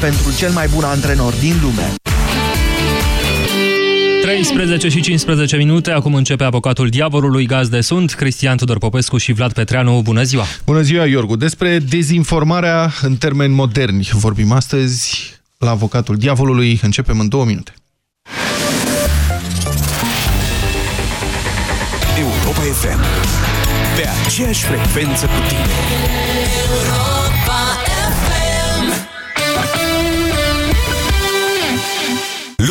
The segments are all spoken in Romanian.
pentru cel mai bun antrenor din lume. 13 și 15 minute, acum începe avocatul diavolului, gazde sunt Cristian Tudor Popescu și Vlad Petreanu. Bună ziua! Bună ziua, Iorgu! Despre dezinformarea în termeni moderni vorbim astăzi la avocatul diavolului. Începem în două minute. Europa FM. Pe aceeași frecvență cu tine.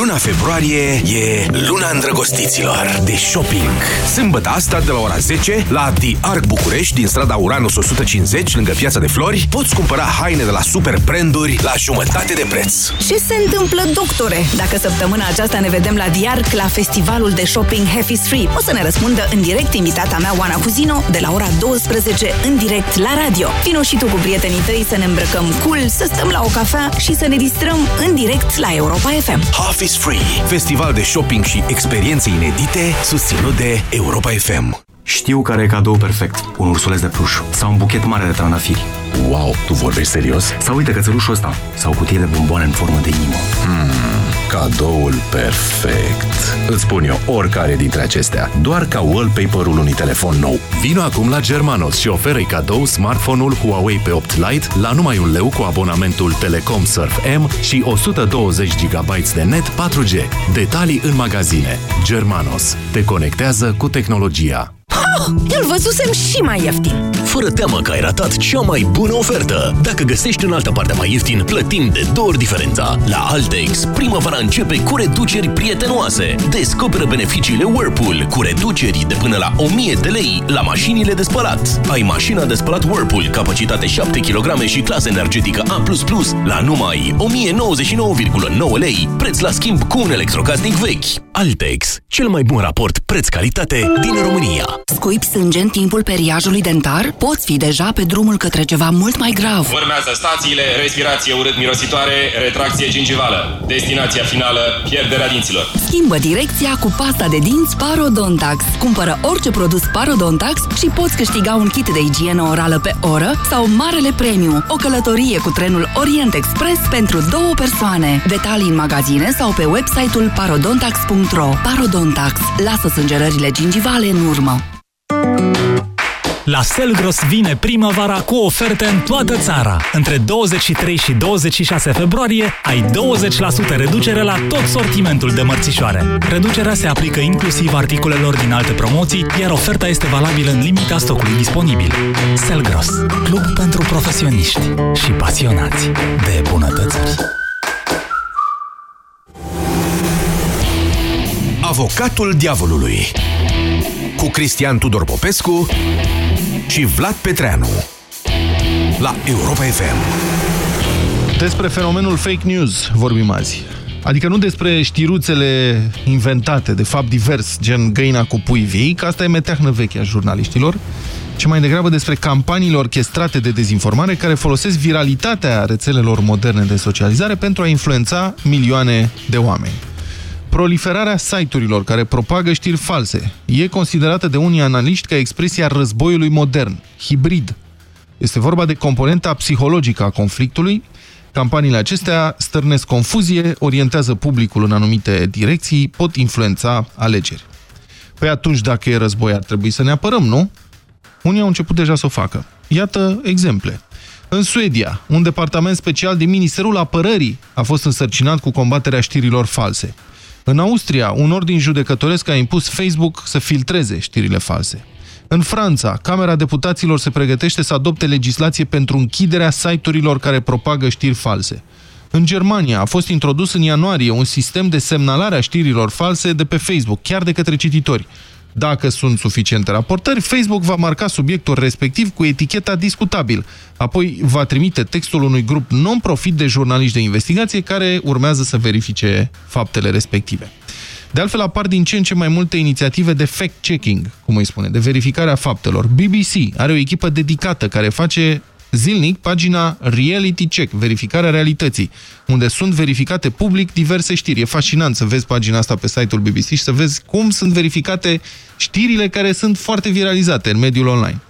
Luna februarie e luna îndrăgostiților de shopping. Sâmbătă asta de la ora 10 la The Arc București din strada Uranus 150 lângă Piața de Flori poți cumpăra haine de la super branduri la jumătate de preț. Ce se întâmplă, doctore? Dacă săptămâna aceasta ne vedem la The Arc la festivalul de shopping Happy Street, o să ne răspundă în direct invitata mea Oana Cuzino de la ora 12 în direct la radio. Vino și tu cu prietenii tăi să ne îmbrăcăm cool, să stăm la o cafea și să ne distrăm în direct la Europa FM. Half is Free, festival de shopping și experiențe inedite susținut de Europa FM. Știu care e cadou perfect. Un ursuleț de pluș sau un buchet mare de trandafiri. Wow, tu vorbești serios? Sau uite cățelușul ăsta sau o cutie de bomboane în formă de inimă. Hmm, cadoul perfect. Îți spun eu oricare dintre acestea, doar ca wallpaper-ul unui telefon nou. Vino acum la Germanos și oferă-i cadou smartphone-ul Huawei P8 Lite la numai un leu cu abonamentul Telecom Surf M și 120 GB de net 4G. Detalii în magazine. Germanos. Te conectează cu tehnologia. Îl văzusem și mai ieftin. Fără teamă că ai ratat cea mai bună ofertă. Dacă găsești în altă parte mai ieftin, plătim de două ori diferența. La Altex, primăvara începe cu reduceri prietenoase. Descoperă beneficiile Whirlpool cu reduceri de până la 1000 de lei la mașinile de spălat. Ai mașina de spălat Whirlpool, capacitate 7 kg și clasă energetică A++ la numai 1099,9 lei, preț la schimb cu un electrocasnic vechi. Altex, cel mai bun raport preț-calitate din România. Scuipi sânge în timpul periajului dentar? Poți fi deja pe drumul către ceva mult mai grav. Urmează stațiile, respirație urât-mirositoare, retracție gingivală. Destinația finală, pierderea dinților. Schimbă direcția cu pasta de dinți Parodontax. Cumpără orice produs Parodontax și poți câștiga un kit de igienă orală pe oră sau Marele Premiu, o călătorie cu trenul Orient Express pentru două persoane. Detalii în magazine sau pe website-ul parodontax.ro Parodontax. Lasă sângerările gingivale în urmă. La Selgros vine primăvara cu oferte în toată țara. Între 23 și 26 februarie ai 20% reducere la tot sortimentul de mărțișoare. Reducerea se aplică inclusiv articolelor din alte promoții, iar oferta este valabilă în limita stocului disponibil. Selgros, club pentru profesioniști și pasionați de bunătățuri. Avocatul diavolului cu Cristian Tudor Popescu și Vlad Petreanu la Europa FM. Despre fenomenul fake news vorbim azi. Adică nu despre știruțele inventate, de fapt divers, gen găina cu pui vii, că asta e meteahnă veche a jurnaliștilor, ci mai degrabă despre campaniile orchestrate de dezinformare care folosesc viralitatea rețelelor moderne de socializare pentru a influența milioane de oameni proliferarea site-urilor care propagă știri false e considerată de unii analiști ca expresia războiului modern, hibrid. Este vorba de componenta psihologică a conflictului. Campaniile acestea stârnesc confuzie, orientează publicul în anumite direcții, pot influența alegeri. Păi atunci, dacă e război, ar trebui să ne apărăm, nu? Unii au început deja să o facă. Iată exemple. În Suedia, un departament special din Ministerul Apărării a fost însărcinat cu combaterea știrilor false. În Austria, un ordin judecătoresc a impus Facebook să filtreze știrile false. În Franța, Camera Deputaților se pregătește să adopte legislație pentru închiderea site-urilor care propagă știri false. În Germania a fost introdus în ianuarie un sistem de semnalare a știrilor false de pe Facebook, chiar de către cititori. Dacă sunt suficiente raportări, Facebook va marca subiectul respectiv cu eticheta discutabil. Apoi va trimite textul unui grup non-profit de jurnaliști de investigație care urmează să verifice faptele respective. De altfel, apar din ce în ce mai multe inițiative de fact-checking, cum îi spune, de verificare a faptelor. BBC are o echipă dedicată care face zilnic pagina Reality Check, verificarea realității, unde sunt verificate public diverse știri. E fascinant să vezi pagina asta pe site-ul BBC și să vezi cum sunt verificate știrile care sunt foarte viralizate în mediul online.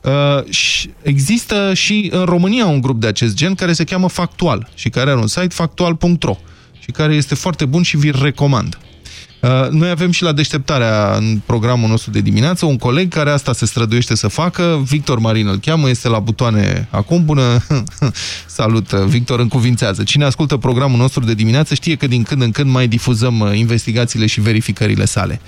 Uh, și există și în România un grup de acest gen care se cheamă Factual și care are un site factual.ro și care este foarte bun și vi-l recomand. Uh, noi avem și la deșteptarea în programul nostru de dimineață un coleg care asta se străduiește să facă, Victor Marin îl cheamă, este la butoane acum, bună, salut, Victor, încuvințează. Cine ascultă programul nostru de dimineață știe că din când în când mai difuzăm uh, investigațiile și verificările sale.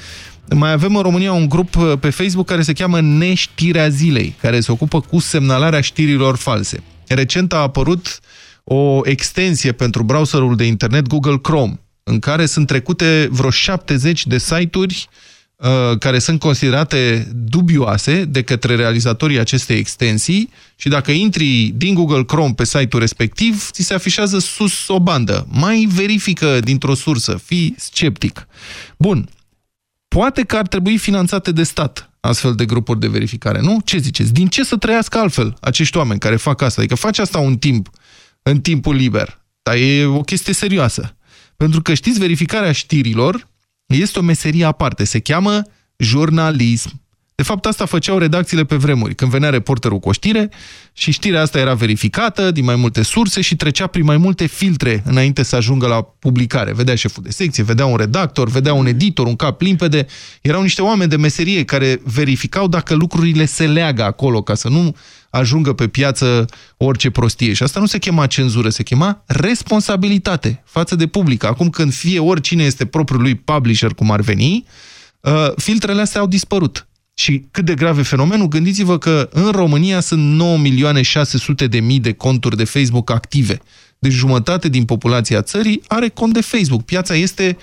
Mai avem în România un grup uh, pe Facebook care se cheamă Neștirea Zilei, care se ocupă cu semnalarea știrilor false. Recent a apărut o extensie pentru browserul de internet Google Chrome, în care sunt trecute vreo 70 de site-uri uh, care sunt considerate dubioase de către realizatorii acestei extensii și dacă intri din Google Chrome pe site-ul respectiv, ți se afișează sus o bandă. Mai verifică dintr-o sursă, fii sceptic. Bun, poate că ar trebui finanțate de stat astfel de grupuri de verificare, nu? Ce ziceți? Din ce să trăiască altfel acești oameni care fac asta? Adică faci asta un timp, în timpul liber, dar e o chestie serioasă. Pentru că, știți, verificarea știrilor este o meserie aparte. Se cheamă jurnalism. De fapt, asta făceau redacțiile pe vremuri, când venea reporterul cu o știre și știrea asta era verificată din mai multe surse și trecea prin mai multe filtre înainte să ajungă la publicare. Vedea șeful de secție, vedea un redactor, vedea un editor, un cap limpede. Erau niște oameni de meserie care verificau dacă lucrurile se leagă acolo, ca să nu ajungă pe piață orice prostie. Și asta nu se chema cenzură, se chema responsabilitate față de public. Acum când fie oricine este propriul lui publisher, cum ar veni, uh, filtrele astea au dispărut. Și cât de grav e fenomenul, gândiți-vă că în România sunt 9 milioane 600 de mii de conturi de Facebook active. Deci jumătate din populația țării are cont de Facebook. Piața este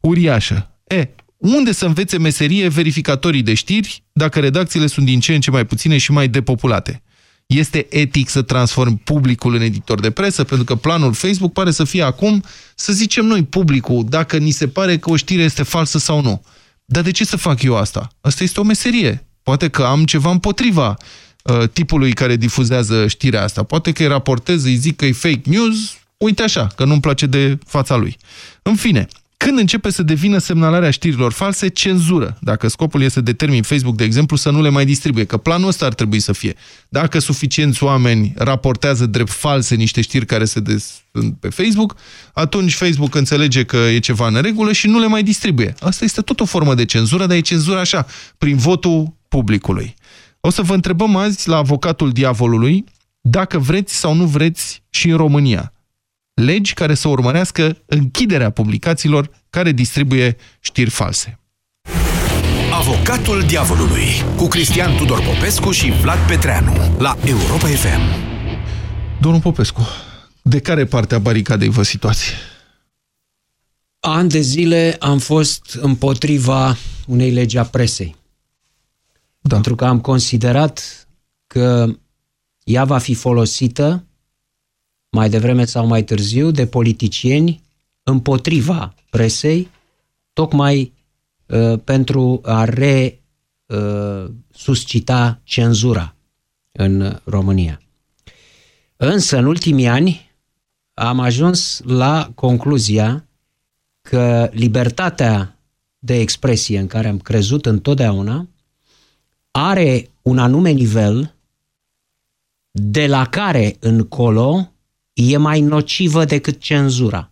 uriașă. E, unde să învețe meserie verificatorii de știri dacă redacțiile sunt din ce în ce mai puține și mai depopulate? Este etic să transform publicul în editor de presă? Pentru că planul Facebook pare să fie acum să zicem noi publicul dacă ni se pare că o știre este falsă sau nu. Dar de ce să fac eu asta? Asta este o meserie. Poate că am ceva împotriva uh, tipului care difuzează știrea asta. Poate că îi raportez, îi zic că e fake news, uite așa, că nu-mi place de fața lui. În fine, când începe să devină semnalarea știrilor false, cenzură. Dacă scopul este să determin Facebook, de exemplu, să nu le mai distribuie, că planul ăsta ar trebui să fie. Dacă suficienți oameni raportează drept false niște știri care se des pe Facebook, atunci Facebook înțelege că e ceva în regulă și nu le mai distribuie. Asta este tot o formă de cenzură, dar e cenzură așa, prin votul publicului. O să vă întrebăm azi la avocatul diavolului dacă vreți sau nu vreți și în România legi care să urmărească închiderea publicațiilor care distribuie știri false. Avocatul diavolului cu Cristian Tudor Popescu și Vlad Petreanu la Europa FM. Domnul Popescu, de care parte a baricadei vă situație? An de zile am fost împotriva unei legi a presei. Da. Pentru că am considerat că ea va fi folosită mai devreme sau mai târziu, de politicieni împotriva presei, tocmai uh, pentru a resuscita uh, cenzura în România. Însă, în ultimii ani, am ajuns la concluzia că libertatea de expresie în care am crezut întotdeauna are un anume nivel de la care încolo e mai nocivă decât cenzura.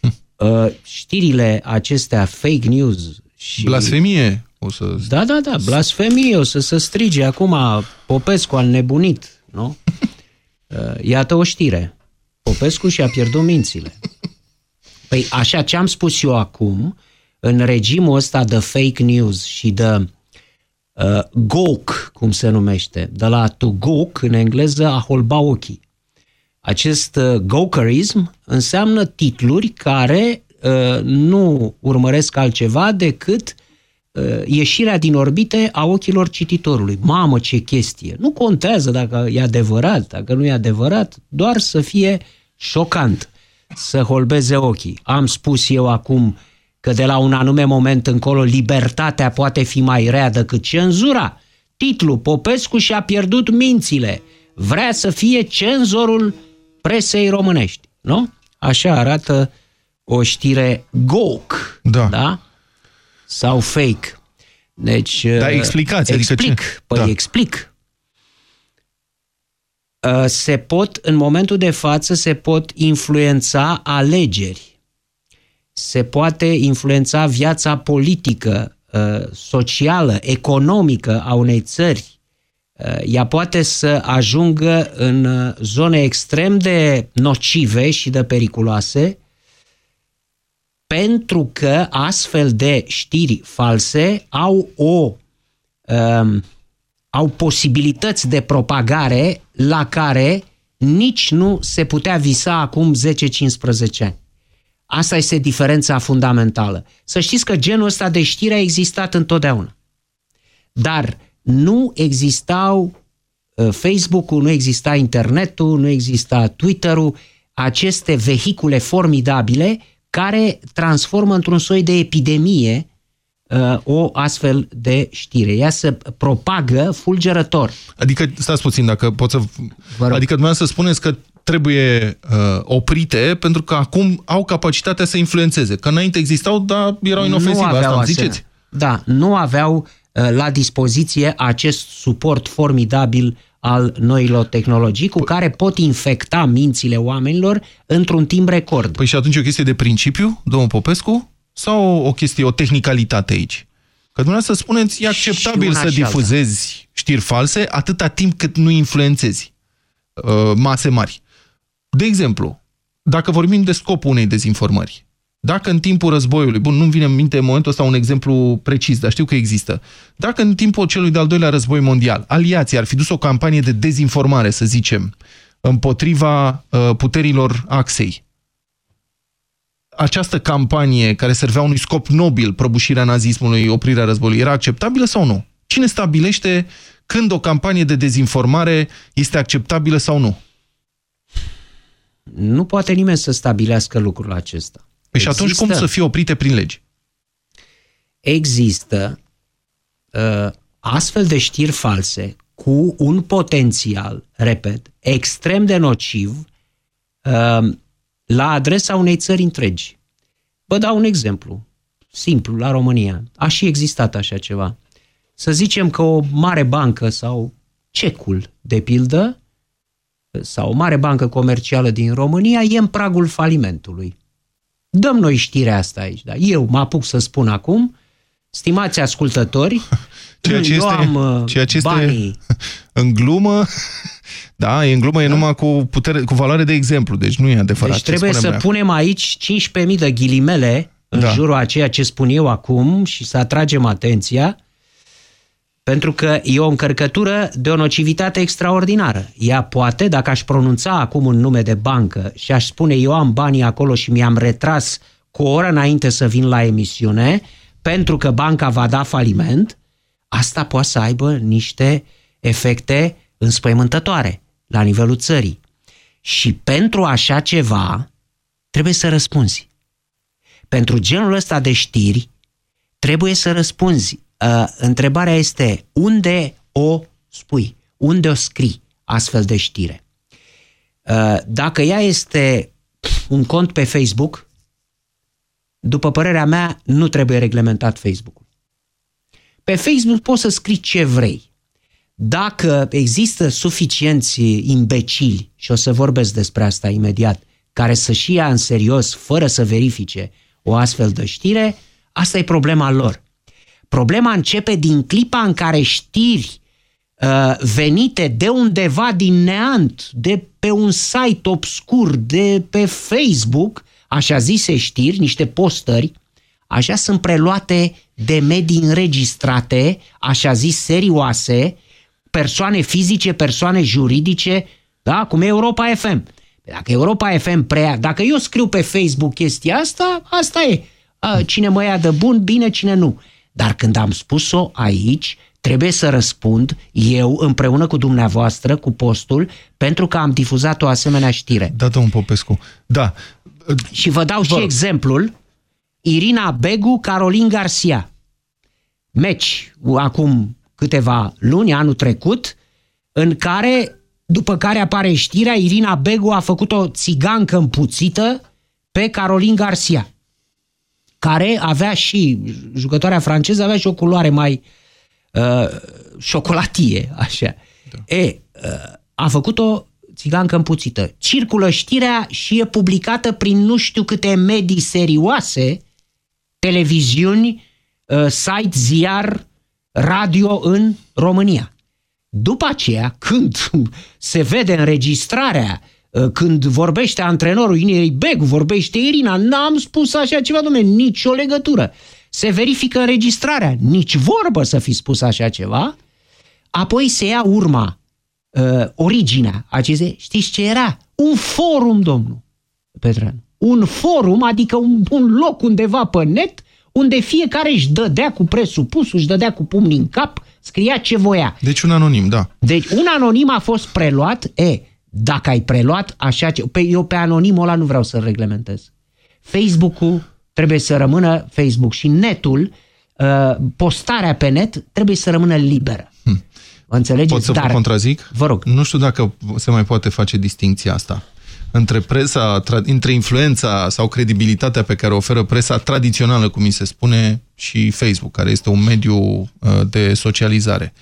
Hm. Uh, știrile acestea, fake news și... Blasfemie, o să... Da, da, da, blasfemie, o să se strige acum Popescu al nebunit, nu? Uh, iată o știre. Popescu și-a pierdut mințile. Păi așa ce am spus eu acum, în regimul ăsta de fake news și de uh, gok, cum se numește, de la to gok în engleză a holba ochii. Acest uh, gokerism înseamnă titluri care uh, nu urmăresc altceva decât uh, ieșirea din orbite a ochilor cititorului. Mamă, ce chestie! Nu contează dacă e adevărat, dacă nu e adevărat, doar să fie șocant, să holbeze ochii. Am spus eu acum că de la un anume moment încolo libertatea poate fi mai rea decât cenzura. Titlu Popescu și-a pierdut mințile. Vrea să fie cenzorul presei românești, nu? Așa arată o știre GOC, da. da? Sau fake. Deci, Da, explicați, adică explic. ce? Păi Da. explic. Uh, Se pot, în momentul de față, se pot influența alegeri. Se poate influența viața politică, uh, socială, economică a unei țări. Uh, Ea poate să ajungă în uh, zone extrem de nocive și de periculoase, pentru că astfel de știri false au o um, au posibilități de propagare la care nici nu se putea visa acum 10-15 ani. Asta este diferența fundamentală. Să știți că genul ăsta de știri a existat întotdeauna. Dar nu existau uh, Facebook-ul, nu exista internetul, nu exista Twitter-ul, aceste vehicule formidabile care transformă într-un soi de epidemie uh, o astfel de știre. Ea se propagă fulgerător. Adică, stați puțin, dacă pot să... Adică dumneavoastră spuneți că trebuie uh, oprite pentru că acum au capacitatea să influențeze. Că înainte existau, dar erau inofensive. Asta îmi asemenea- ziceți? Da, nu aveau uh, la dispoziție acest suport formidabil al noilor tehnologii cu care pot infecta mințile oamenilor într-un timp record. Păi și atunci e o chestie de principiu, domnul Popescu? Sau o chestie, o tehnicalitate aici? Că dumneavoastră spuneți, e acceptabil una să și alta. difuzezi știri false atâta timp cât nu influențezi uh, mase mari. De exemplu, dacă vorbim de scopul unei dezinformări, dacă în timpul războiului, bun, nu-mi vine în minte în momentul ăsta un exemplu precis, dar știu că există, dacă în timpul celui de-al doilea război mondial, aliații ar fi dus o campanie de dezinformare, să zicem, împotriva uh, puterilor axei, această campanie care servea unui scop nobil, prăbușirea nazismului, oprirea războiului, era acceptabilă sau nu? Cine stabilește când o campanie de dezinformare este acceptabilă sau nu? Nu poate nimeni să stabilească lucrul acesta. Păi și atunci cum să fie oprite prin legi? Există uh, astfel de știri false cu un potențial, repet, extrem de nociv uh, la adresa unei țări întregi. Vă dau un exemplu simplu la România. A și existat așa ceva. Să zicem că o mare bancă sau cecul, de pildă, sau o mare bancă comercială din România e în pragul falimentului. Dăm noi știrea asta aici. Da? Eu mă apuc să spun acum, stimați ascultători, Ceea ce eu este, am uh, ceea ce este banii în glumă, da, e în glumă, e numai cu, putere, cu valoare de exemplu, deci nu e adevărat. Deci ce trebuie să spunem noi. punem aici 15.000 de ghilimele în Da. jurul a ceea ce spun eu acum și să atragem atenția, pentru că e o încărcătură de o nocivitate extraordinară. Ea poate, dacă aș pronunța acum un nume de bancă și aș spune eu am banii acolo și mi-am retras cu o oră înainte să vin la emisiune, pentru că banca va da faliment, asta poate să aibă niște efecte înspăimântătoare la nivelul țării. Și pentru așa ceva trebuie să răspunzi. Pentru genul ăsta de știri trebuie să răspunzi. Uh, întrebarea este unde o spui, unde o scrii astfel de știre. Uh, dacă ea este un cont pe Facebook, după părerea mea, nu trebuie reglementat Facebook-ul. Pe Facebook poți să scrii ce vrei. Dacă există suficienți imbecili, și o să vorbesc despre asta imediat, care să-și ia în serios, fără să verifice o astfel de știre, asta e problema lor. Problema începe din clipa în care știri uh, venite de undeva din neant, de pe un site obscur, de pe Facebook, așa zise știri, niște postări, așa sunt preluate de medii înregistrate, așa zis serioase, persoane fizice, persoane juridice, da, cum e Europa FM. Dacă Europa FM preia, dacă eu scriu pe Facebook chestia asta, asta e. A, Cine mă ia de bun, bine, cine nu. Dar când am spus-o aici, trebuie să răspund eu împreună cu dumneavoastră, cu postul, pentru că am difuzat o asemenea știre. Da, domnul Popescu. Da. Și vă dau și exemplul. Irina Begu, Carolin Garcia. Meci acum câteva luni, anul trecut, în care, după care apare știrea, Irina Begu a făcut o țigancă împuțită pe Carolin Garcia. Care avea și, jucătoarea franceză avea și o culoare mai uh, șocolatie, așa. Da. E, uh, a făcut-o țigancă împuțită. Circulă știrea și e publicată prin nu știu câte medii serioase, televiziuni, uh, site, ziar, radio în România. După aceea, când se vede înregistrarea, uh, când vorbește antrenorul Inei Begu, vorbește Irina, n-am spus așa ceva, domnule, nicio legătură. Se verifică înregistrarea, nici vorbă să fi spus așa ceva, apoi se ia urma, uh, originea acestei, știți ce era? Un forum, domnul Petreanu. Un forum, adică un, un loc undeva pe net, unde fiecare își dădea cu presupusul, își dădea cu pumnii în cap, scria ce voia. Deci un anonim, da. Deci un anonim a fost preluat, e, dacă ai preluat așa ce... Pe, eu pe anonimul ăla nu vreau să-l reglementez. Facebook-ul trebuie să rămână Facebook și netul, uh, postarea pe net trebuie să rămână liberă. Hm. Înțelegeți? Pot să Dar, vă contrazic? Vă rog. Nu știu dacă se mai poate face distinția asta între presa, între influența sau credibilitatea pe care o oferă presa tradițională, cum mi se spune, și Facebook, care este un mediu uh, de socializare.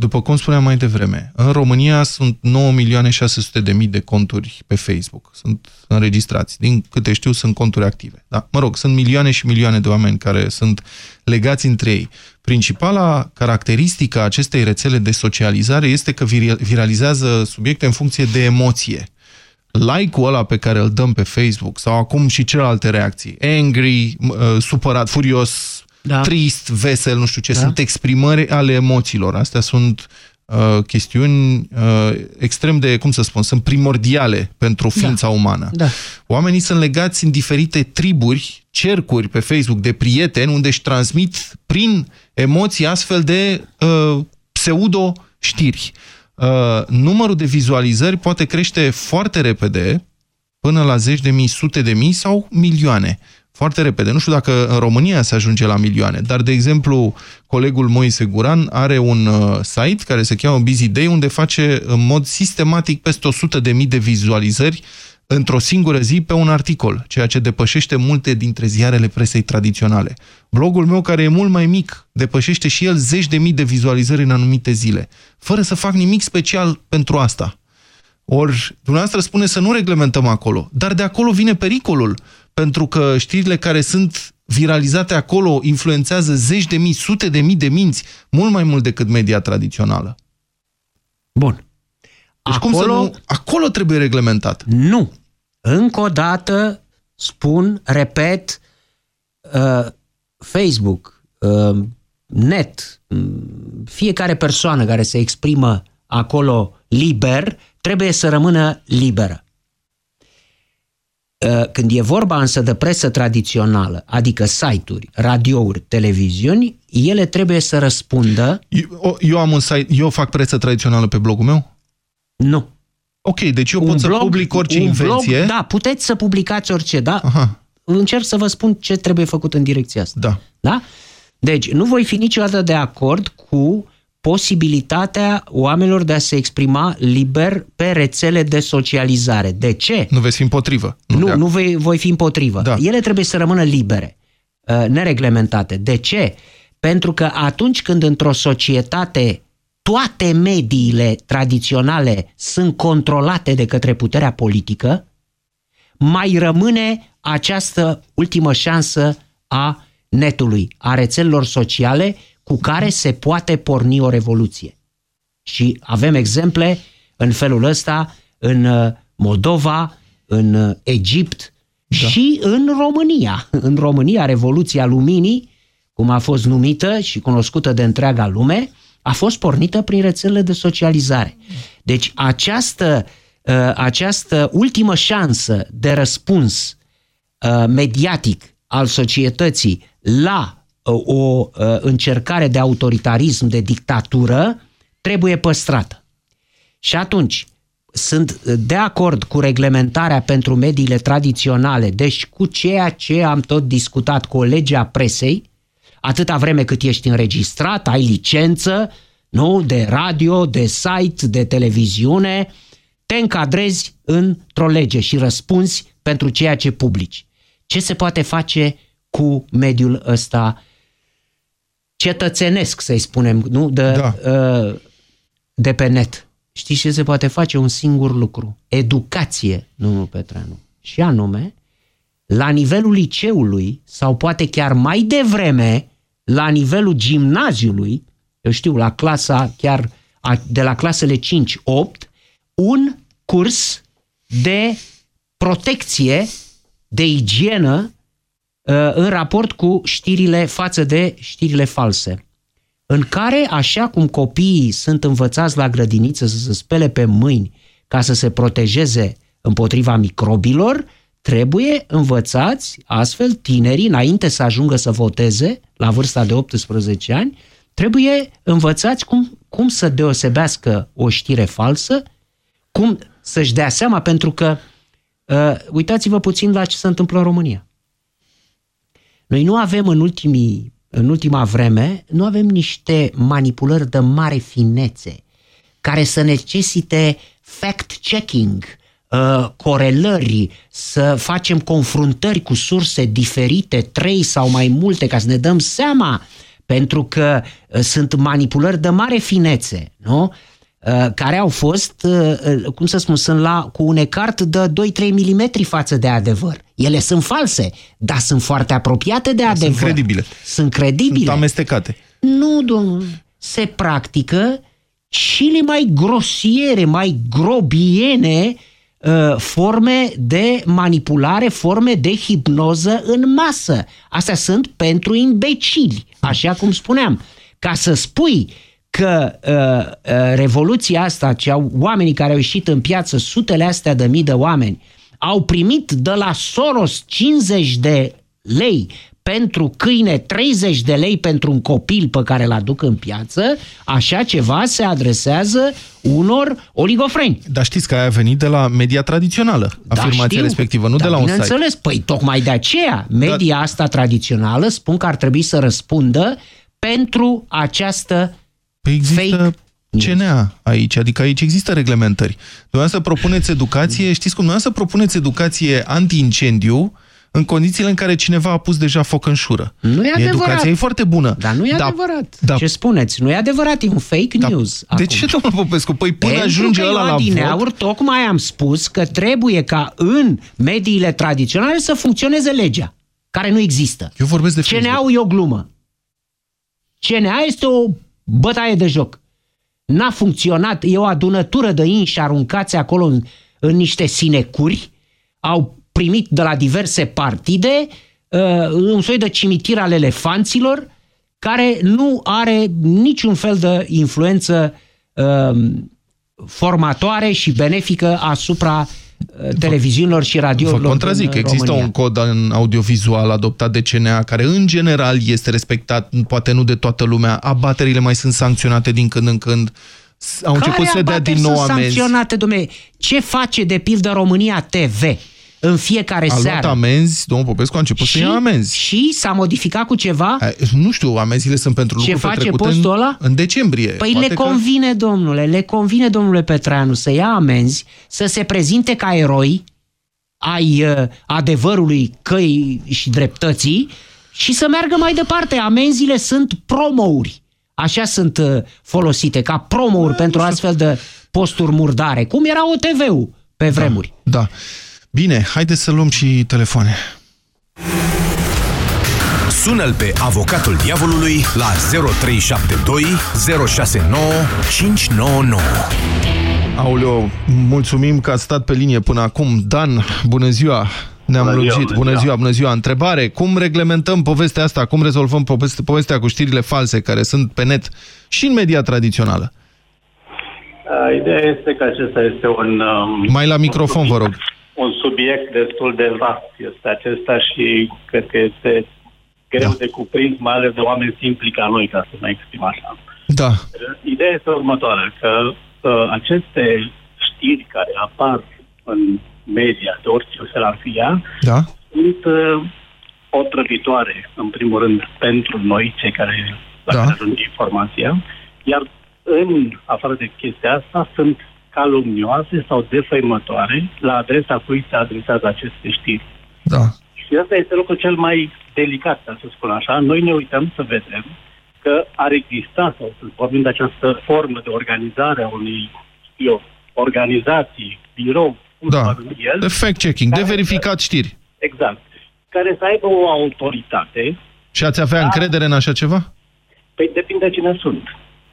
După cum spuneam mai devreme, în România sunt 9.600.000 de conturi pe Facebook. Sunt înregistrați. Din câte știu, sunt conturi active. Da? Mă rog, sunt milioane și milioane de oameni care sunt legați între ei. Principala caracteristică a acestei rețele de socializare este că viralizează subiecte în funcție de emoție like-ul ăla pe care îl dăm pe Facebook sau acum și celelalte reacții, angry, uh, supărat, furios, da. trist, vesel, nu știu ce, da. sunt exprimări ale emoțiilor. Astea sunt uh, chestiuni uh, extrem de, cum să spun, sunt primordiale pentru da. ființa da. umană. Da. Oamenii sunt legați în diferite triburi, cercuri pe Facebook de prieteni unde își transmit prin emoții astfel de uh, pseudo-știri. Uh, numărul de vizualizări poate crește foarte repede, până la zeci de mii, sute de mii sau milioane. Foarte repede. Nu știu dacă în România se ajunge la milioane, dar, de exemplu, colegul Moise Guran are un uh, site care se cheamă Busy Day, unde face în mod sistematic peste 100 de mii de vizualizări într-o singură zi pe un articol, ceea ce depășește multe dintre ziarele presei tradiționale. Blogul meu, care e mult mai mic, depășește și el zeci de mii de vizualizări în anumite zile, fără să fac nimic special pentru asta. Ori, dumneavoastră spune să nu reglementăm acolo, dar de acolo vine pericolul, pentru că știrile care sunt viralizate acolo influențează zeci de mii, sute de mii de minți, mult mai mult decât media tradițională. Bun. Deci acolo, cum să nu... Acolo trebuie reglementat. Nu. Încă o dată spun, repet, uh, Facebook, uh, net, mm, fiecare persoană care se exprimă acolo liber, trebuie să rămână liberă. Uh, când e vorba însă de presă tradițională, adică site-uri, radiouri, televiziuni, ele trebuie să răspundă... Eu, eu am un site, eu fac presă tradițională pe blogul meu? Nu. Ok, deci eu un pot blog, să public orice invenție? Blog, da, puteți să publicați orice, da? Aha. Încerc să vă spun ce trebuie făcut în direcția asta. Da. Da? Deci, nu voi fi niciodată de acord cu posibilitatea oamenilor de a se exprima liber pe rețele de socializare. De ce? Nu veți fi împotrivă. Nu, nu, nu voi, voi fi împotrivă. Da. Ele trebuie să rămână libere, uh, nereglementate. De ce? Pentru că atunci când într-o societate toate mediile tradiționale sunt controlate de către puterea politică, mai rămâne această ultimă șansă a netului, a rețelelor sociale cu care se poate porni o revoluție. Și avem exemple în felul ăsta în uh, Moldova, în uh, Egipt da. și în România. În România, Revoluția Luminii, cum a fost numită și cunoscută de întreaga lume, a fost pornită prin rețelele de socializare. Deci această, uh, această ultimă șansă de răspuns uh, mediatic al societății la uh, o încercare de autoritarism, de dictatură, trebuie păstrată. Și atunci, sunt de acord cu reglementarea pentru mediile tradiționale, deci cu ceea ce am tot discutat cu o lege a presei, atâta vreme cât ești înregistrat, ai licență, nu? De radio, de site, de televiziune, te încadrezi într-o lege și răspunzi pentru ceea ce publici. Ce se poate face cu mediul ăsta cetățenesc, să-i spunem, nu? De, da. uh, de pe net. Știți ce se poate face? Un singur lucru. Educație, domnul Petreanu. Și anume, la nivelul liceului sau poate chiar mai devreme, la nivelul gimnaziului, eu știu, la clasa chiar de la clasele 5-8, un curs de protecție, de igienă uh, în raport cu știrile față de știrile false. În care, așa cum copiii sunt învățați la grădiniță să se spele pe mâini ca să se protejeze împotriva microbilor, trebuie învățați astfel tinerii, înainte să ajungă să voteze, la vârsta de 18 ani, trebuie învățați cum, cum să deosebească o știre falsă, cum să-și dea seama, pentru că uh, uitați-vă puțin la ce se întâmplă în România. Noi nu avem în, ultimii, în ultima vreme, nu avem niște manipulări de mare finețe care să necesite fact-checking, uh, corelări, să facem confruntări cu surse diferite, trei sau mai multe, ca să ne dăm seama, pentru că uh, sunt manipulări de mare finețe, nu? Uh, care au fost, uh, cum să spun, sunt la, cu un ecart de 2-3 mm față de adevăr. Ele sunt false, dar sunt foarte apropiate de adevăr. Sunt credibile. Sunt credibile. Sunt amestecate. Nu, domnul. Se practică cele mai grosiere, mai grobiene uh, forme de manipulare, forme de hipnoză în masă. Astea sunt pentru imbecili, așa cum spuneam. Ca să spui că uh, uh, revoluția asta, ce au, oamenii care au ieșit în piață, sutele astea de mii de oameni, au primit de la Soros 50 de lei pentru câine 30 de lei pentru un copil pe care îl aduc în piață, așa ceva se adresează unor oligofreni. Dar știți că aia a venit de la media tradițională, da, afirmația știu, respectivă, nu da, de la un site. Bineînțeles, păi tocmai de aceea media da. asta tradițională spun că ar trebui să răspundă pentru această Păi există fake CNA aici, adică aici există reglementări. Dumneavoastră propuneți educație, știți cum, dumneavoastră propuneți educație anti-incendiu în condițiile în care cineva a pus deja foc în șură. Nu e adevărat. Educația e foarte bună. Dar nu e da, adevărat. Da. Ce spuneți? Nu e adevărat, e un fake da. news. Acum. De ce, domnul Popescu? Păi până Pentru ajunge ăla la vot... tocmai am spus că trebuie ca în mediile tradiționale să funcționeze legea, care nu există. Eu vorbesc de CNA-ul e o glumă. CNA este o bătaie de joc. N-a funcționat, e o adunătură de inși aruncați acolo în, în niște sinecuri, au primit de la diverse partide uh, un soi de cimitir al elefanților, care nu are niciun fel de influență uh, formatoare și benefică asupra televiziunilor și radiourilor Vă contrazic, există România. un cod în audiovizual adoptat de CNA care în general este respectat, poate nu de toată lumea, abaterile mai sunt sancționate din când în când, au Care început să dea din nou amenzi. sancționate, domnule? Ce face de pildă România TV? În fiecare a seară. A amenzi, domnul Popescu a început și, să ia amenzi. Și s-a modificat cu ceva? A, nu știu, amenziile sunt pentru Ce lucruri face postul în, ăla? în decembrie. Păi Poate le convine, că... domnule, le convine, domnule Petreanu, să ia amenzi, să se prezinte ca eroi ai uh, adevărului, căi și dreptății și să meargă mai departe. Amenziile sunt promouri. Așa sunt uh, folosite, ca promouri da, pentru astfel de posturi murdare, cum era OTV-ul pe vremuri. Da, da. Bine, haideți să luăm și telefoane. Sună-l pe avocatul diavolului la 0372 069 599. Aoleo, mulțumim că ați stat pe linie până acum. Dan, bună ziua! Ne-am bună lungit. Ziua, bună ziua, bună ziua. Întrebare, cum reglementăm povestea asta? Cum rezolvăm poveste, povestea cu știrile false care sunt pe net și în media tradițională? Ideea este că acesta este un... Um, Mai la microfon, vă rog un subiect destul de vast este acesta și cred că este greu da. de cuprins, mai ales de oameni simpli ca noi, ca să mă exprim așa. Da. Ideea este următoarea, că uh, aceste știri care apar în media, de orice fel ar fi ea, da. sunt uh, otrăvitoare, în primul rând, pentru noi, cei care, la da. care ajung informația, iar în afară de chestia asta, sunt calumnioase sau defăimătoare la adresa cui se adresează aceste știri. Da. Și ăsta este lucrul cel mai delicat, ca să spun așa. Noi ne uităm să vedem că ar exista, sau să vorbim de această formă de organizare a unei, eu, organizații, birou, cum Da, să numim el, de fact-checking, de verificat știri. exact, care să aibă o autoritate, Și ați avea încredere în așa ceva? păi depinde cine sunt.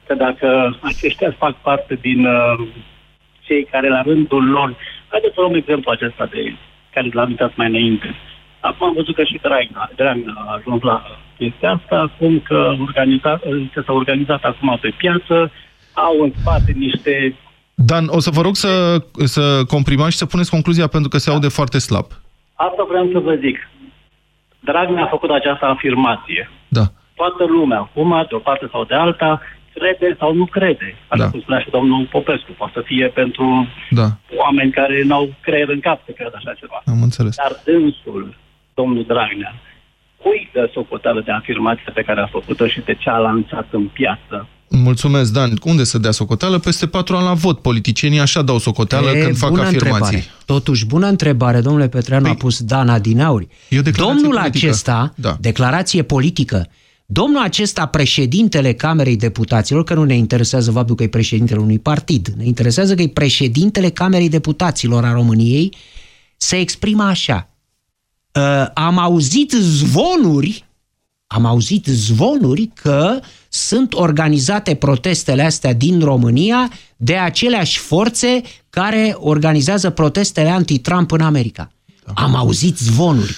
Că dacă aceștia fac parte din uh, cei care la rândul lor, haideți să luăm exemplu acesta de care l-am uitat mai înainte. Acum am văzut că și Dragnea, Dragnea a ajuns la chestia asta, acum că, organiza, că s-a organizat acum pe piață, au în spate niște Dan, o să vă rog să, să comprimați și să puneți concluzia pentru că se aude foarte slab. Asta vreau să vă zic. Dragnea a făcut această afirmație. Da. Toată lumea, acum, de o parte sau de alta, crede sau nu crede. Așa Da. cum spunea și domnul Popescu. Poate să fie pentru Da, oameni care n-au creier în cap să cred așa ceva. am înțeles. Dar dânsul, domnul Dragnea, cui dă socoteală de afirmația pe care a făcut-o și de ce a lansat în piață? Mulțumesc, Dan. Unde să dea socoteală? Peste patru ani la vot. Politicienii așa dau socoteală E, când fac bună afirmații. Întrebare. Totuși, bună întrebare, domnule Petreanu a pus Dana Dinauri. E o declarație Domnul politică. acesta, Da. declarație politică, domnul acesta, președintele Camerei Deputaților, că nu ne interesează faptul că e președintele unui partid, ne interesează că e președintele Camerei Deputaților a României, se exprimă așa. Uh, am auzit zvonuri am auzit zvonuri că sunt organizate protestele astea din România de aceleași forțe care organizează protestele anti-Trump în America. Am auzit zvonuri.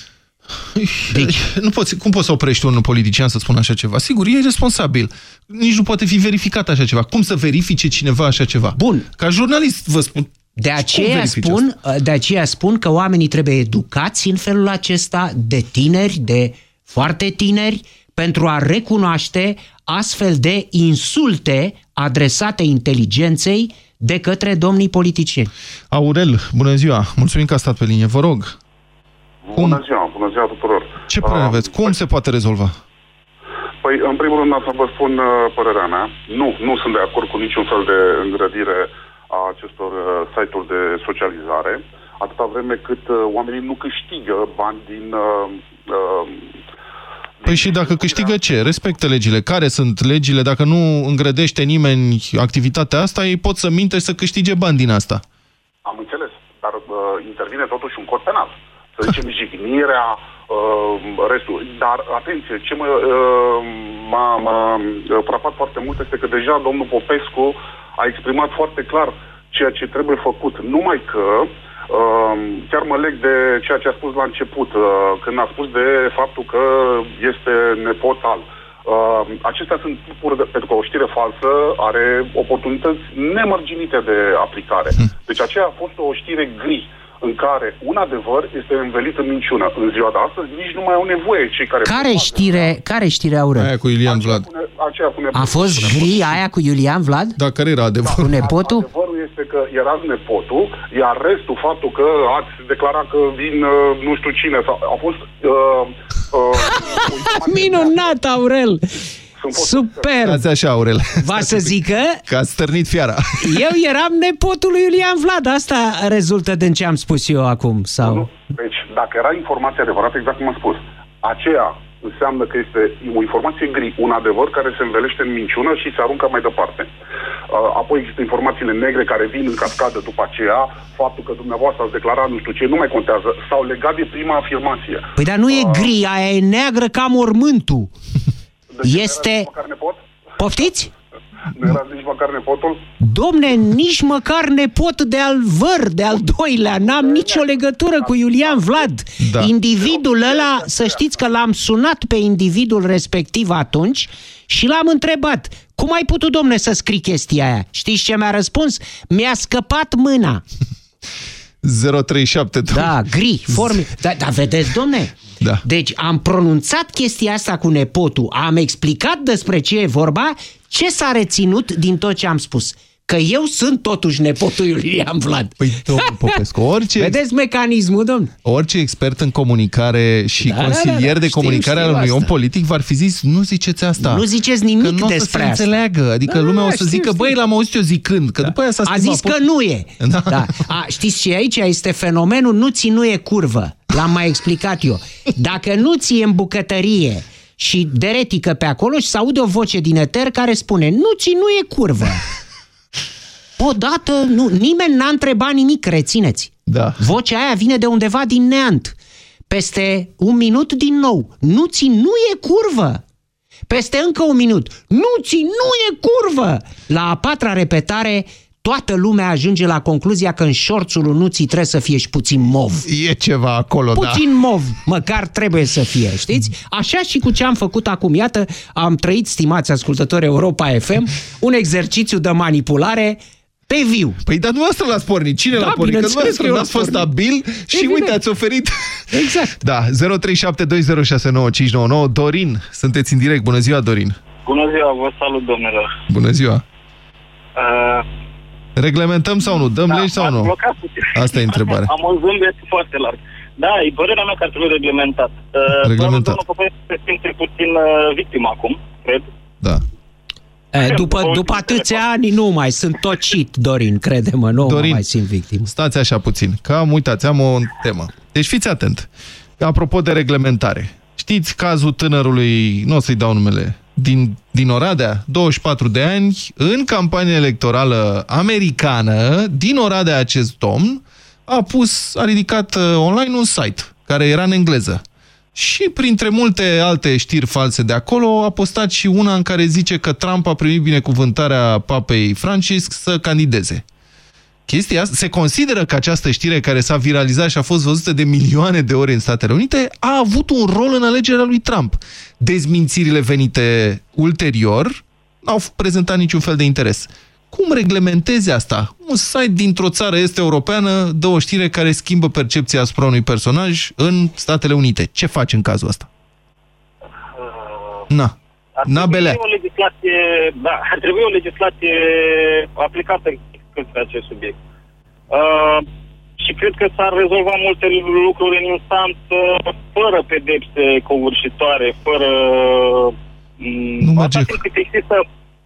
Deci... Nu poți, cum poți să oprești un politician să spună așa ceva? Sigur, e responsabil. Nici nu poate fi verificat așa ceva. Cum să verifice cineva așa ceva? Bun. Ca jurnalist vă spun. De cum aceea, verifici spun, de aceea spun că oamenii trebuie educați în felul acesta de tineri, de foarte tineri, pentru a recunoaște astfel de insulte adresate inteligenței de către domnii politicieni. Aurel, bună ziua. Mulțumim că a stat pe linie. Vă rog. Bună ziua, bună ziua tuturor. Ce părere Uh, aveți? Cum se poate rezolva? Păi, în primul rând, am să vă spun uh, părerea mea. Nu, nu sunt de acord cu niciun fel de îngrădire a acestor uh, site-uri de socializare, atâta vreme cât uh, oamenii nu câștigă bani din... Uh, uh, Păi și dacă câștigă ce? Respectă legile. Care sunt legile? Dacă nu îngrădește nimeni activitatea asta, ei pot să minte și să câștige bani din asta. am înțeles, dar uh, intervine totuși un cod penal. Să zicem jignirea, uh, restul. Dar, atenție, ce mă, uh, m-a, m-a uh, frapat foarte mult este că deja domnul Popescu a exprimat foarte clar ceea ce trebuie făcut. Numai că uh, chiar mă leg de ceea ce a spus la început, uh, când a spus de faptul că este nepot al. Uh, acestea sunt tipuri de, pentru că o știre falsă are oportunități nemărginite de aplicare. Deci aceea a fost o știre gri în care un adevăr este învelit în minciună. În ziua de astăzi nici nu mai au nevoie cei care... Care știre, care știre Aurel? Aia cu Iulian Vlad. Aceea cu A fost gri aia cu Iulian Vlad? Da, care era adevărul? Cu nepotul? Adevărul este că erați nepotul, iar restul, faptul că ați declarat că vin uh, nu știu cine, sau, a fost... Uh, uh, Minunat, Aurel! Super! Dați așa, Aurel. Va să zică? Că a stârnit fiara. Eu eram nepotul lui Iulian Vlad. Asta rezultă din ce am spus eu acum. Sau... Deci, dacă era informație adevărată, exact cum am spus, aceea înseamnă că este o informație gri, un adevăr care se învelește în minciună și se aruncă mai departe. Uh, Apoi există informațiile negre care vin în cascadă după aceea, faptul că dumneavoastră ați declarat nu știu ce, nu mai contează, sau legat de prima afirmație. Păi dar nu e gri, aia e neagră ca mormântul. Este... Poftiți? Nu era nici măcar nepotul? Domne, nici măcar nepot de al văr, de al doilea, n-am nicio legătură cu Iulian Vlad. Da. Individul ăla, să știți că l-am sunat pe individul respectiv atunci și l-am întrebat, cum ai putut, domne, să scrii chestia aia? Știți ce mi-a răspuns? Mi-a scăpat mâna. 037. Da, gri, forme. Da, da, vedeți, domne? Da. Deci am pronunțat chestia asta cu nepotul, am explicat despre ce e vorba, ce s-a reținut din tot ce am spus? Că eu sunt totuși nepotul Iulian Vlad. Păi, domnul Popescu, orice... Vedeți mecanismul, domn? Orice expert în comunicare și Da, da, consilier da, da. de Știm, comunicare știm al unui om asta. politic v-ar fi zis, nu ziceți asta. Nu ziceți nimic că nu o să despre se asta. înțeleagă. Adică Da, lumea o să știu, zică, știu. băi, l-am auzit eu zicând, că după aia s-a A schimbat. zis că nu e. Da. Da. A, știți ce e aici? Este fenomenul nu ți nu e curvă. L-am mai explicat eu. Dacă nu ți în bucătărie și deretică pe acolo și se aude o voce din eter care spune nu ți nu e curvă. Odată, nu, nimeni n-a întrebat nimic, rețineți. Da. Vocea aia vine de undeva din neant. Peste un minut din nou, nu ți nu e curvă. Peste încă un minut, nu ți nu e curvă. La a patra repetare, toată lumea ajunge la concluzia că în șorțul lui Nuții trebuie să fie și puțin mov. E ceva acolo, da. Puțin mov, măcar trebuie să fie, știți? Așa și cu ce am făcut acum. Iată, am trăit, stimați ascultători Europa FM, un exercițiu de manipulare pe viu. Păi dar dumneavoastră l-ați pornit. Cine Da, l-a pornit? Că bineînțeles dumneavoastră că eu n-ați l-am fost pornit. stabil și Evident. uite, ați oferit... Exact. Da, 0372069599. Dorin, sunteți în direct. Bună ziua, Dorin. Bună ziua, vă salut, domnilor. Bună ziua. Uh, Reglementăm sau nu? Dăm legi sau m-ați nu? blocat puțin. Asta e întrebarea. Am un zâmbet foarte larg. Da, e părerea mea că ar trebui reglementat. Uh, Reglementat. Domnul Popescu se simte puțin uh, victim acum, cred. Da. E, după, după atâția ani nu mai sunt tocit, Dorin, crede-mă, nu Dorin, mă mai simt victim. Stați așa puțin, că am uitați, am o temă. Deci fiți atent. Apropo de reglementare. Știți cazul tânărului, nu o să-i dau numele, din, din Oradea, 24 de ani, în campanie electorală americană, din Oradea acest domn, a pus, a ridicat uh, online un site care era în engleză. Și printre multe alte știri false de acolo a postat și una în care zice că Trump a primit binecuvântarea papei Francisc să candideze. Chestia asta, se consideră că această știre care s-a viralizat și a fost văzută de milioane de ori în Statele Unite a avut un rol în alegerea lui Trump. Dezmințirile venite ulterior n-au prezentat niciun fel de interes. Cum reglementezi asta? Un site dintr-o țară este europeană dă o știre care schimbă percepția asupra unui personaj în Statele Unite. Ce faci în cazul ăsta? Na. Ar Na, trebui belea. o legislație, da, ar trebui o legislație aplicată către acest subiect. Uh, și cred că s-ar rezolva multe lucruri în instanță fără pedepse covârșitoare, fără... Nu merge. Cât există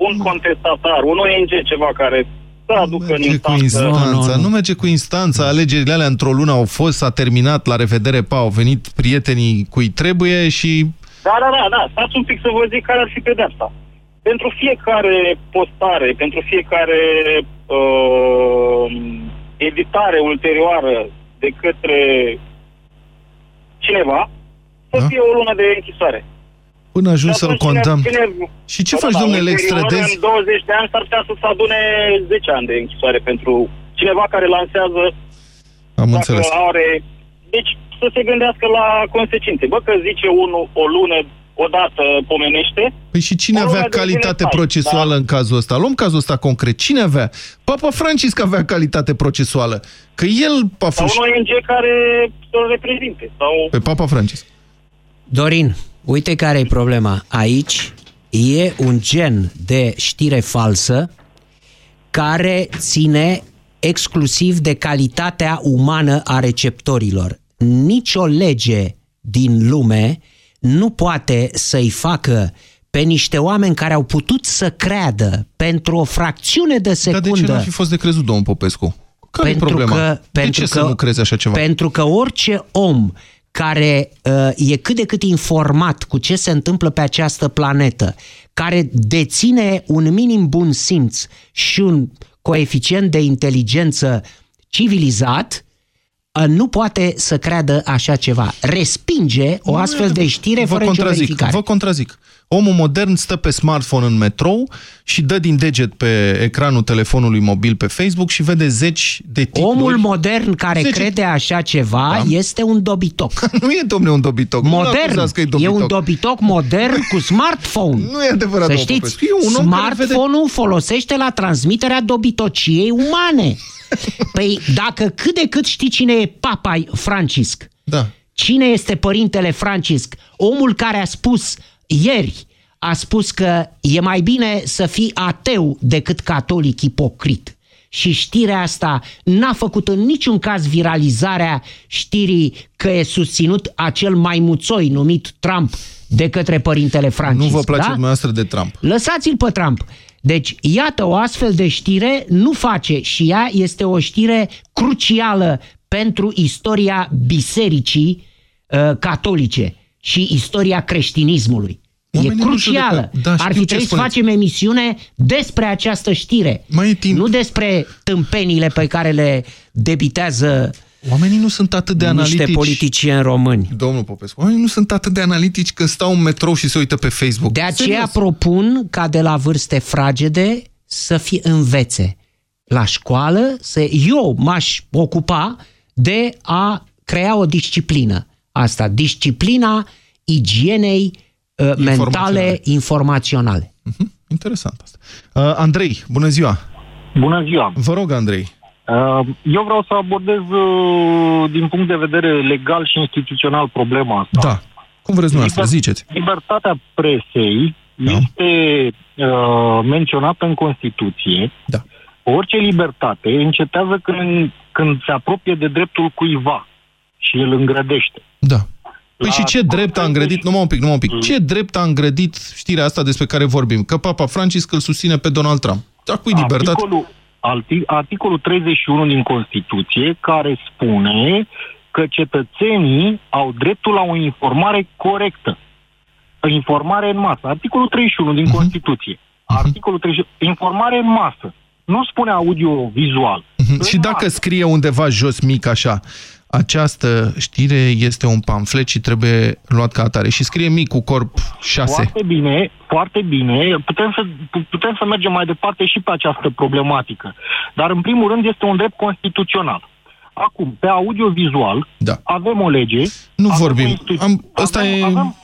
un contestatar, un ONG ceva care să aducă în merge cu instanță... instanța, nu, merge cu instanța. Alegerile alea într-o lună au fost, s-a terminat, la revedere, pa, au venit prietenii cui trebuie și Da, da, da, da. Stați un pic să vă zic care ar fi pedeapsa. Pentru fiecare postare, pentru fiecare uh, editare ulterioară de către cineva, să Da. fie o lună de închisoare. până ajung Și să-l atunci cine- condamn. cine- Și ce Da, faci, da, domnule, îl ulterior, extradezi? În 20 de ani s-ar putea să se adune 10 ani de închisoare pentru cineva care lansează Am dacă înțeles. are... Deci să se gândească la consecințe. Bă, că zice unul o lună, odată pomenește, Păi și cine o lună avea devine calitate fals, procesuală în cazul ăsta? Luăm cazul ăsta concret. Cine avea? Papa Francisc avea calitate procesuală. Că el a Sau fost... un ONG care să-l reprezinte. Sau... Pe Papa Francisc. Dorin, uite care e problema. Aici e un gen de știre falsă care ține exclusiv de calitatea umană a receptorilor. Nici o lege din lume nu poate să-i facă pe niște oameni care au putut să creadă pentru o fracțiune de Dar secundă. de ce n-ar fi fost de crezut, domnul Popescu? Care e Pentru problema? că- de pentru ce să că- nu crezi așa ceva? Pentru că orice om care uh, e cât de cât informat cu ce se întâmplă pe această planetă, care deține un minim bun simț și un coeficient de inteligență civilizat, uh, nu poate să creadă așa ceva. Respinge o astfel de știre vă fără nicio contrazic, verificare. Vă contrazic. Omul modern stă pe smartphone în metrou și dă din deget pe ecranul telefonului mobil pe Facebook și vede zeci de titluri. Omul modern care Zece- crede așa ceva este un dobitoc. nu e, domne, un dobitoc. Nu Modern. l-acuzați că e E dobitoc. un dobitoc modern cu smartphone. Nu e adevărat, Să domnul știți, Popescu. E un om care vede- smartphone-ul folosește la transmiterea dobitociei umane. Păi dacă cât de cât știi cine e Papa Francisc, da. cine este părintele Francisc, omul care a spus ieri, a spus că e mai bine să fii ateu decât catolic ipocrit. Și știrea asta n-a făcut în niciun caz viralizarea știrii că e susținut acel maimuțoi numit Trump de către părintele Francisc. Nu vă place da? dumneavoastră de Trump. Lăsați-l pe Trump. Deci, iată, o astfel de știre nu face și ea este o știre crucială pentru istoria bisericii uh, catolice și istoria creștinismului. Oamenii e nu crucială. judecă. Da, Ar știu fi ce trebuit să spuneți. facem emisiune despre această știre. Mai e timp. Nu despre tâmpenile pe care le debitează Oamenii nu sunt atât de niște analitici. politicieni români. Domnul Popescu, oamenii nu sunt atât de analitici când stau în metrou și se uită pe Facebook. De aceea Serios. propun ca de la vârste fragede să fie învețe. La școală, să, eu m-aș ocupa de a crea o disciplină. Asta, disciplina igienei uh, mentale informaționale. Interesant asta. Uh, Andrei, bună ziua! Bună ziua! Vă rog, Andrei. Uh, Eu vreau să abordez uh, din punct de vedere legal și instituțional problema asta. Da. Cum vreți dumneavoastră, ziceți. Libertatea presei Da. este uh, menționată în Constituție. Da. Orice libertate încetează când, când se apropie de dreptul cuiva și îl îngrădește. Da. Păi La și ce drept a îngrădit, numai un pic, numai un pic, ce drept a îngrădit știrea asta despre care vorbim? Că Papa Francisc îl susține pe Donald Trump. Dar cui libertate? Articolul, arti- articolul 31 din Constituție care spune că cetățenii au dreptul la o informare corectă. O informare în masă. Articolul 31 din Constituție. Articolul 31. Informare în masă. Nu spune audio-vizual. Mhm. Și dacă scrie undeva jos mic așa, această știre este un pamflet și trebuie luat ca atare. Și scrie mic cu corp 6. Foarte bine, foarte bine. Putem să, putem să mergem mai departe și pe această problematică. Dar, în primul rând, este un drept constituțional. Acum, pe audiovizual, da. avem o lege. Nu avem vorbim. o institu- Am, ăsta e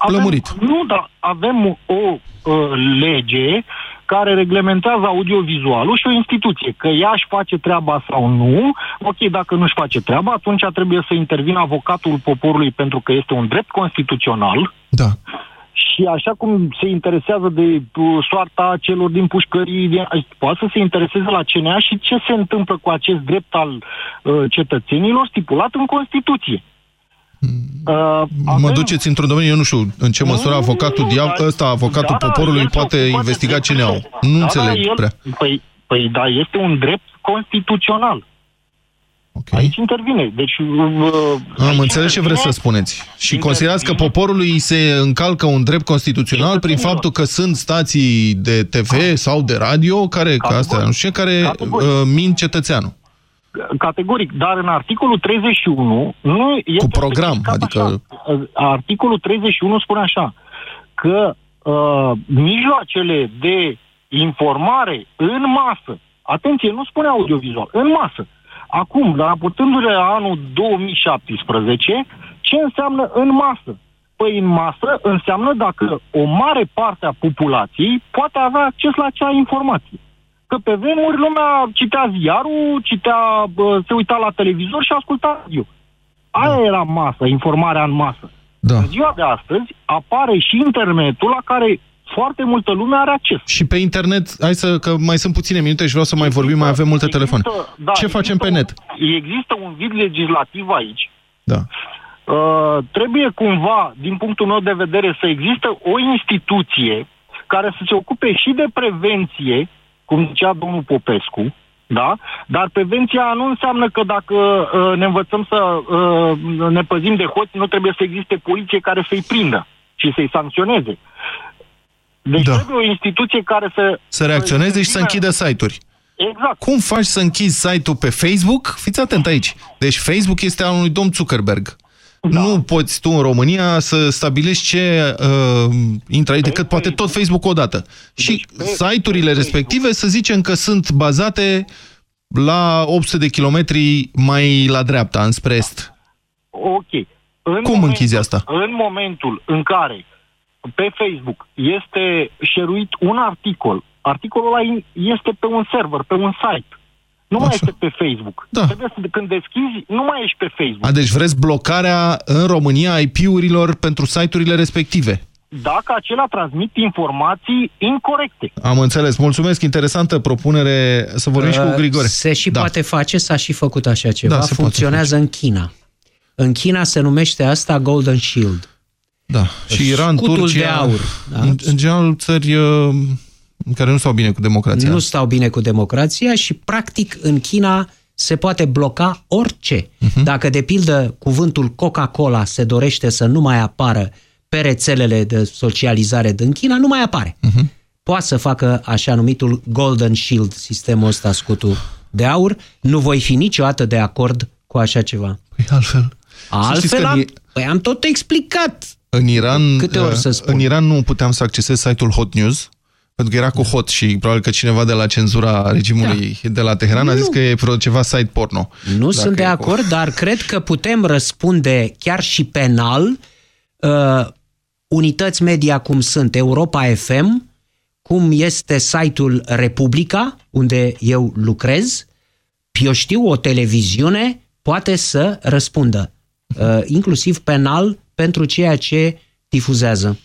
lămurit. Avem, nu, dar avem o uh, lege care reglementează audiovizualul și o instituție. Că ea își face treaba sau nu, ok, dacă nu își face treaba, atunci trebuie să intervină avocatul poporului pentru că este un drept constituțional. Da. Și așa cum se interesează de uh, soarta celor din pușcării, din, poate să se intereseze la CNA și ce se întâmplă cu acest drept al uh, cetățenilor stipulat în Constituție. Uh, Mă duceți într-un domeniu, eu nu știu în ce măsură avocatul, diav, ăsta, avocatul da, poporului el se poate ocupă de investiga drepturile cine au. omului. Nu Da, înțeleg da, el- prea. Păi, păi da, este un drept constituțional. Okay. Aici intervine. Deci, uh, Am înțeles ce vreți să spuneți. Și considerați că poporului îi se încalcă un drept constituțional prin faptul că sunt stații de TV sau de radio care, că astea, nu știu ce, care uh, mint cetățeanul. Categoric, dar în articolul 31 nu este Cu program, specificat adică... așa. Articolul 31 spune așa că uh, mijloacele de informare în masă, atenție, nu spune audiovizual, în masă. Acum, raportându-le la anul 2017, ce înseamnă în masă? Păi în masă înseamnă dacă o mare parte a populației poate avea acces la acea informație. Că pe vremuri lumea citea ziarul, citea, bă, se uita la televizor și asculta radio. Aia era masă, informarea în masă. Da. În ziua de astăzi apare și internetul la care foarte multă lume are acces. Și pe internet, hai să, că mai sunt puține minute și vreau să mai vorbim, mai avem multe telefoane. Da, Ce facem pe net? Există un vid legislativ aici. Da. Uh, trebuie cumva, din punctul meu de vedere, să există o instituție care să se ocupe și de prevenție, cum zicea domnul Popescu, da? Dar prevenția nu înseamnă că dacă uh, ne învățăm să uh, ne păzim de hoți, nu trebuie să existe poliție care să-i prindă și să-i sancționeze. Deci da. trebuie o instituție care să... Să reacționeze și să închidă site-uri. Exact. Cum faci să închizi site-ul pe Facebook? Fiți atent aici. Deci Facebook este al unui domn Zuckerberg. Da. Nu poți tu în România să stabilești ce uh, intră aici decât poate tot Facebook odată. Și site-urile respective să zicem că sunt bazate la 800 de kilometri mai la dreapta, înspre est. Ok. În Cum închizi asta? În momentul în care pe Facebook este șeruit un articol, articolul ăla este pe un server, pe un site. Nu mai este pe Facebook. Da. Trebuie să, când deschizi, nu mai ești pe Facebook. A, deci vreți blocarea în România IP-urilor pentru site-urile respective. Dacă acelea transmit informații incorrecte. Am înțeles. Mulțumesc. Interesantă propunere. Să vorbim și cu Grigore. Se și Da. poate face, s-a și făcut așa ceva. Da, se poate Funcționează în China. În China se numește asta Golden Shield. Da. Și Iran, Scutul Turcia, de aur. Da? în, în general țări uh, care nu stau bine cu democrația. Nu stau bine cu democrația și, practic, în China se poate bloca orice. Uh-huh. Dacă, de pildă, cuvântul Coca-Cola se dorește să nu mai apară pe rețelele de socializare din China, nu mai apare. Uh-huh. Poate să facă așa numitul Golden Shield, sistemul ăsta scutul de aur. Nu voi fi niciodată de acord cu așa ceva. Păi altfel... Altfel am, păi am tot explicat. În Iran, Câte ori să spun? în Iran nu puteam să accesez site-ul Hot News, pentru că era cu hot și probabil că cineva de la cenzura regimului da. de la Teheran nu. a zis că e vreo ceva site porno. Nu sunt de acord, cu... dar cred că putem răspunde chiar și penal uh, unități media cum sunt Europa FM, cum este site-ul Republica, unde eu lucrez, eu știu, o televiziune poate să răspundă, uh, inclusiv penal, pentru ceea ce difuzează.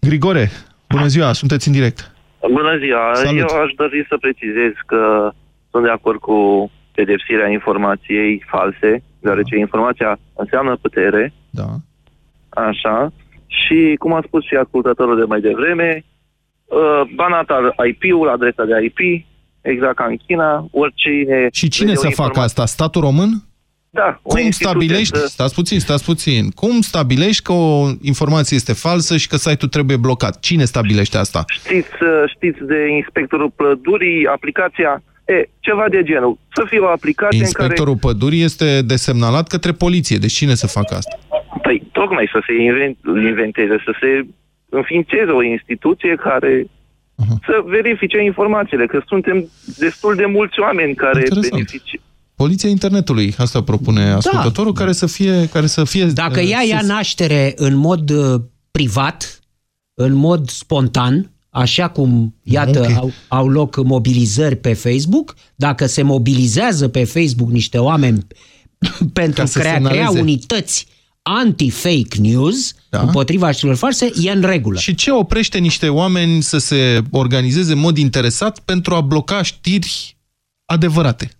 Grigore, bună ziua, sunteți în direct. Bună ziua, Salut. eu aș dori să precizez că sunt de acord cu pedepsirea informației false, deoarece informația înseamnă putere. Da. Așa. Și cum a spus și ascultătorul de mai devreme, uh, banat IP-ul, adresa de IP, exact ca în China, oricine... Și cine vede o să facă informație- asta? Statul român? Da, o Cum instituție stabilești, să- stați puțin, stați puțin, cum stabilești că o informație este falsă și că site-ul trebuie blocat? Cine stabilește asta? Știți, uh, știți de inspectorul pădurii, aplicația, e, ceva de genul. Să fie o aplicație în Inspectorul pădurii este desemnalat către poliție, deci cine să facă asta? care, păi, tocmai să se inven- inventeze, să se înființeze o instituție care să verifice informațiile, că suntem destul de mulți oameni care Interesant. Beneficiază. Poliția internetului, asta propune ascultătorul, care să fie... Care să fie Da. Dacă uh, ea ia sus. naștere în mod uh, privat, în mod spontan, așa cum, iată, Ok. au, au loc mobilizări pe Facebook, dacă se mobilizează pe Facebook niște oameni pentru să crea, crea semnaleze. unități anti-fake news da. împotriva știrilor false, e în regulă. Și ce oprește niște oameni să se organizeze în mod interesat pentru a bloca știri adevărate?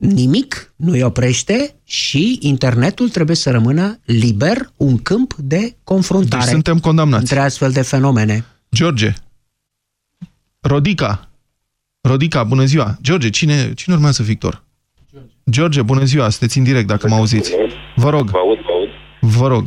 Nimic nu îi oprește și internetul trebuie să rămână liber, un câmp de confruntare Deci suntem condamnați. între astfel de fenomene. George. Rodica. Rodica, bună ziua. George, cine, cine urmează Victor? George, bună ziua, sunteți în direct dacă mă auziți. Vă rog, Vă aud, vă aud. vă rog.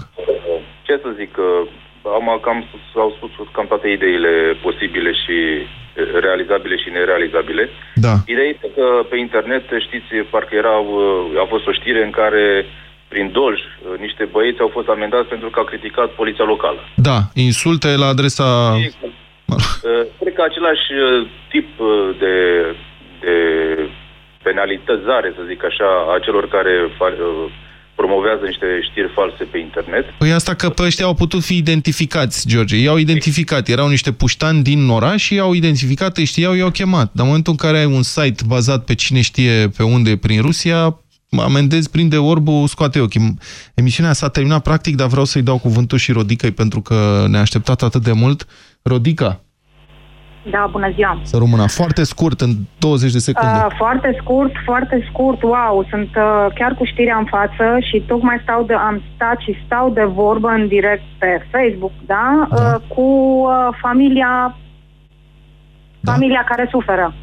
Ce să zic, uh, am cam, au spus cam toate ideile posibile și uh, realizabile și nerealizabile. Da. Ideea este că pe internet, știți, parcă era, uh, a fost o știre în care prin Dolj, uh, niște băieți au fost amendați pentru că au criticat poliția locală. Da, insulte la adresa... Uh, Cred că același uh, tip uh, de, de penalităzare, să zic așa, a celor care fa- uh, promovează niște știri false pe internet. Păi asta că pe ăștia au putut fi identificați, George. I-au identificat. Erau niște puștani din oraș și i-au identificat, îi știau, i-au chemat. Dar în momentul în care ai un site bazat pe cine știe pe unde prin Rusia, amendezi, prinde orbul, scoate ochii. Emisiunea s-a terminat practic, dar vreau să-i dau cuvântul și Rodicăi pentru că ne-a așteptat atât de mult. Rodica, Da, bună ziua. să rămână foarte scurt, în 20 de secunde. Uh, foarte scurt, foarte scurt, wow, sunt uh, chiar cu știrea în față și tocmai stau de, am stat și stau de vorbă în direct pe Facebook, da, Uh, cu uh, familia, familia care suferă.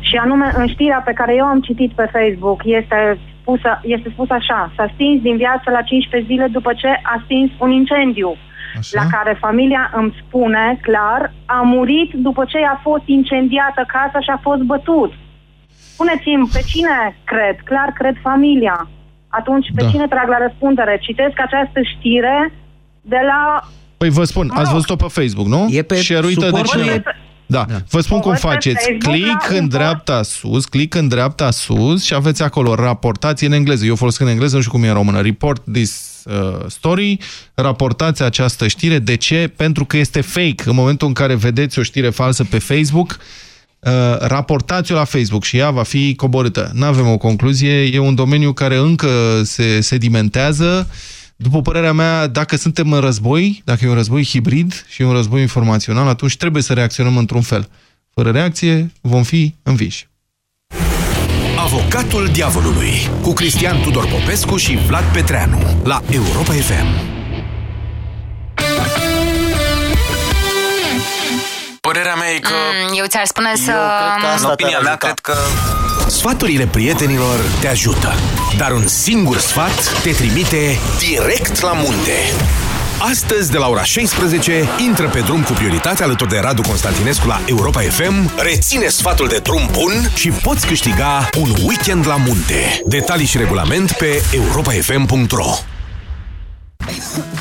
Și anume, în știrea pe care eu am citit pe Facebook, este spusă, este spus așa, s-a stins din viață la 15 zile după ce a stins un incendiu. La care familia îmi spune clar, a murit după ce a fost incendiată casa și a fost bătut. Spuneți-mi, pe cine cred? Clar, cred familia. Atunci, pe Da. cine trag la răspundere? Citesc această știre de la... Păi vă spun, ați văzut-o pe Facebook, nu? E pe Share-uită de suportul cineva. e- Da. Vă spun O cum văd pe faceți. Facebook, Click la în un dreapta sus, click în dreapta sus și aveți acolo raportați în engleză. Eu folosesc în engleză, nu știu cum e în română. Report this uh, story. Raportați această știre. De ce? Pentru că este fake. În momentul în care vedeți o știre falsă pe Facebook, uh, raportați-o la Facebook și ea va fi coborâtă. Nu avem o concluzie. E un domeniu care încă se sedimentează. După părerea mea, dacă suntem în război, dacă e un război hibrid și un război informațional, atunci trebuie să reacționăm într-un fel. Fără reacție, vom fi înviși. Avocatul diavolului cu Cristian Tudor Popescu și Vlad Petreanu la Europa FM. Părerea mea e că... Mm, eu ți-ar spune să... În opinia mea, cred că Sfaturile prietenilor te ajută, dar un singur sfat te trimite direct la munte. Astăzi, de la ora 16, intră pe drum cu prioritate alături de Radu Constantinescu la Europa FM, reține sfatul de drum bun și poți câștiga un weekend la munte. Detalii și regulament pe europafm.ro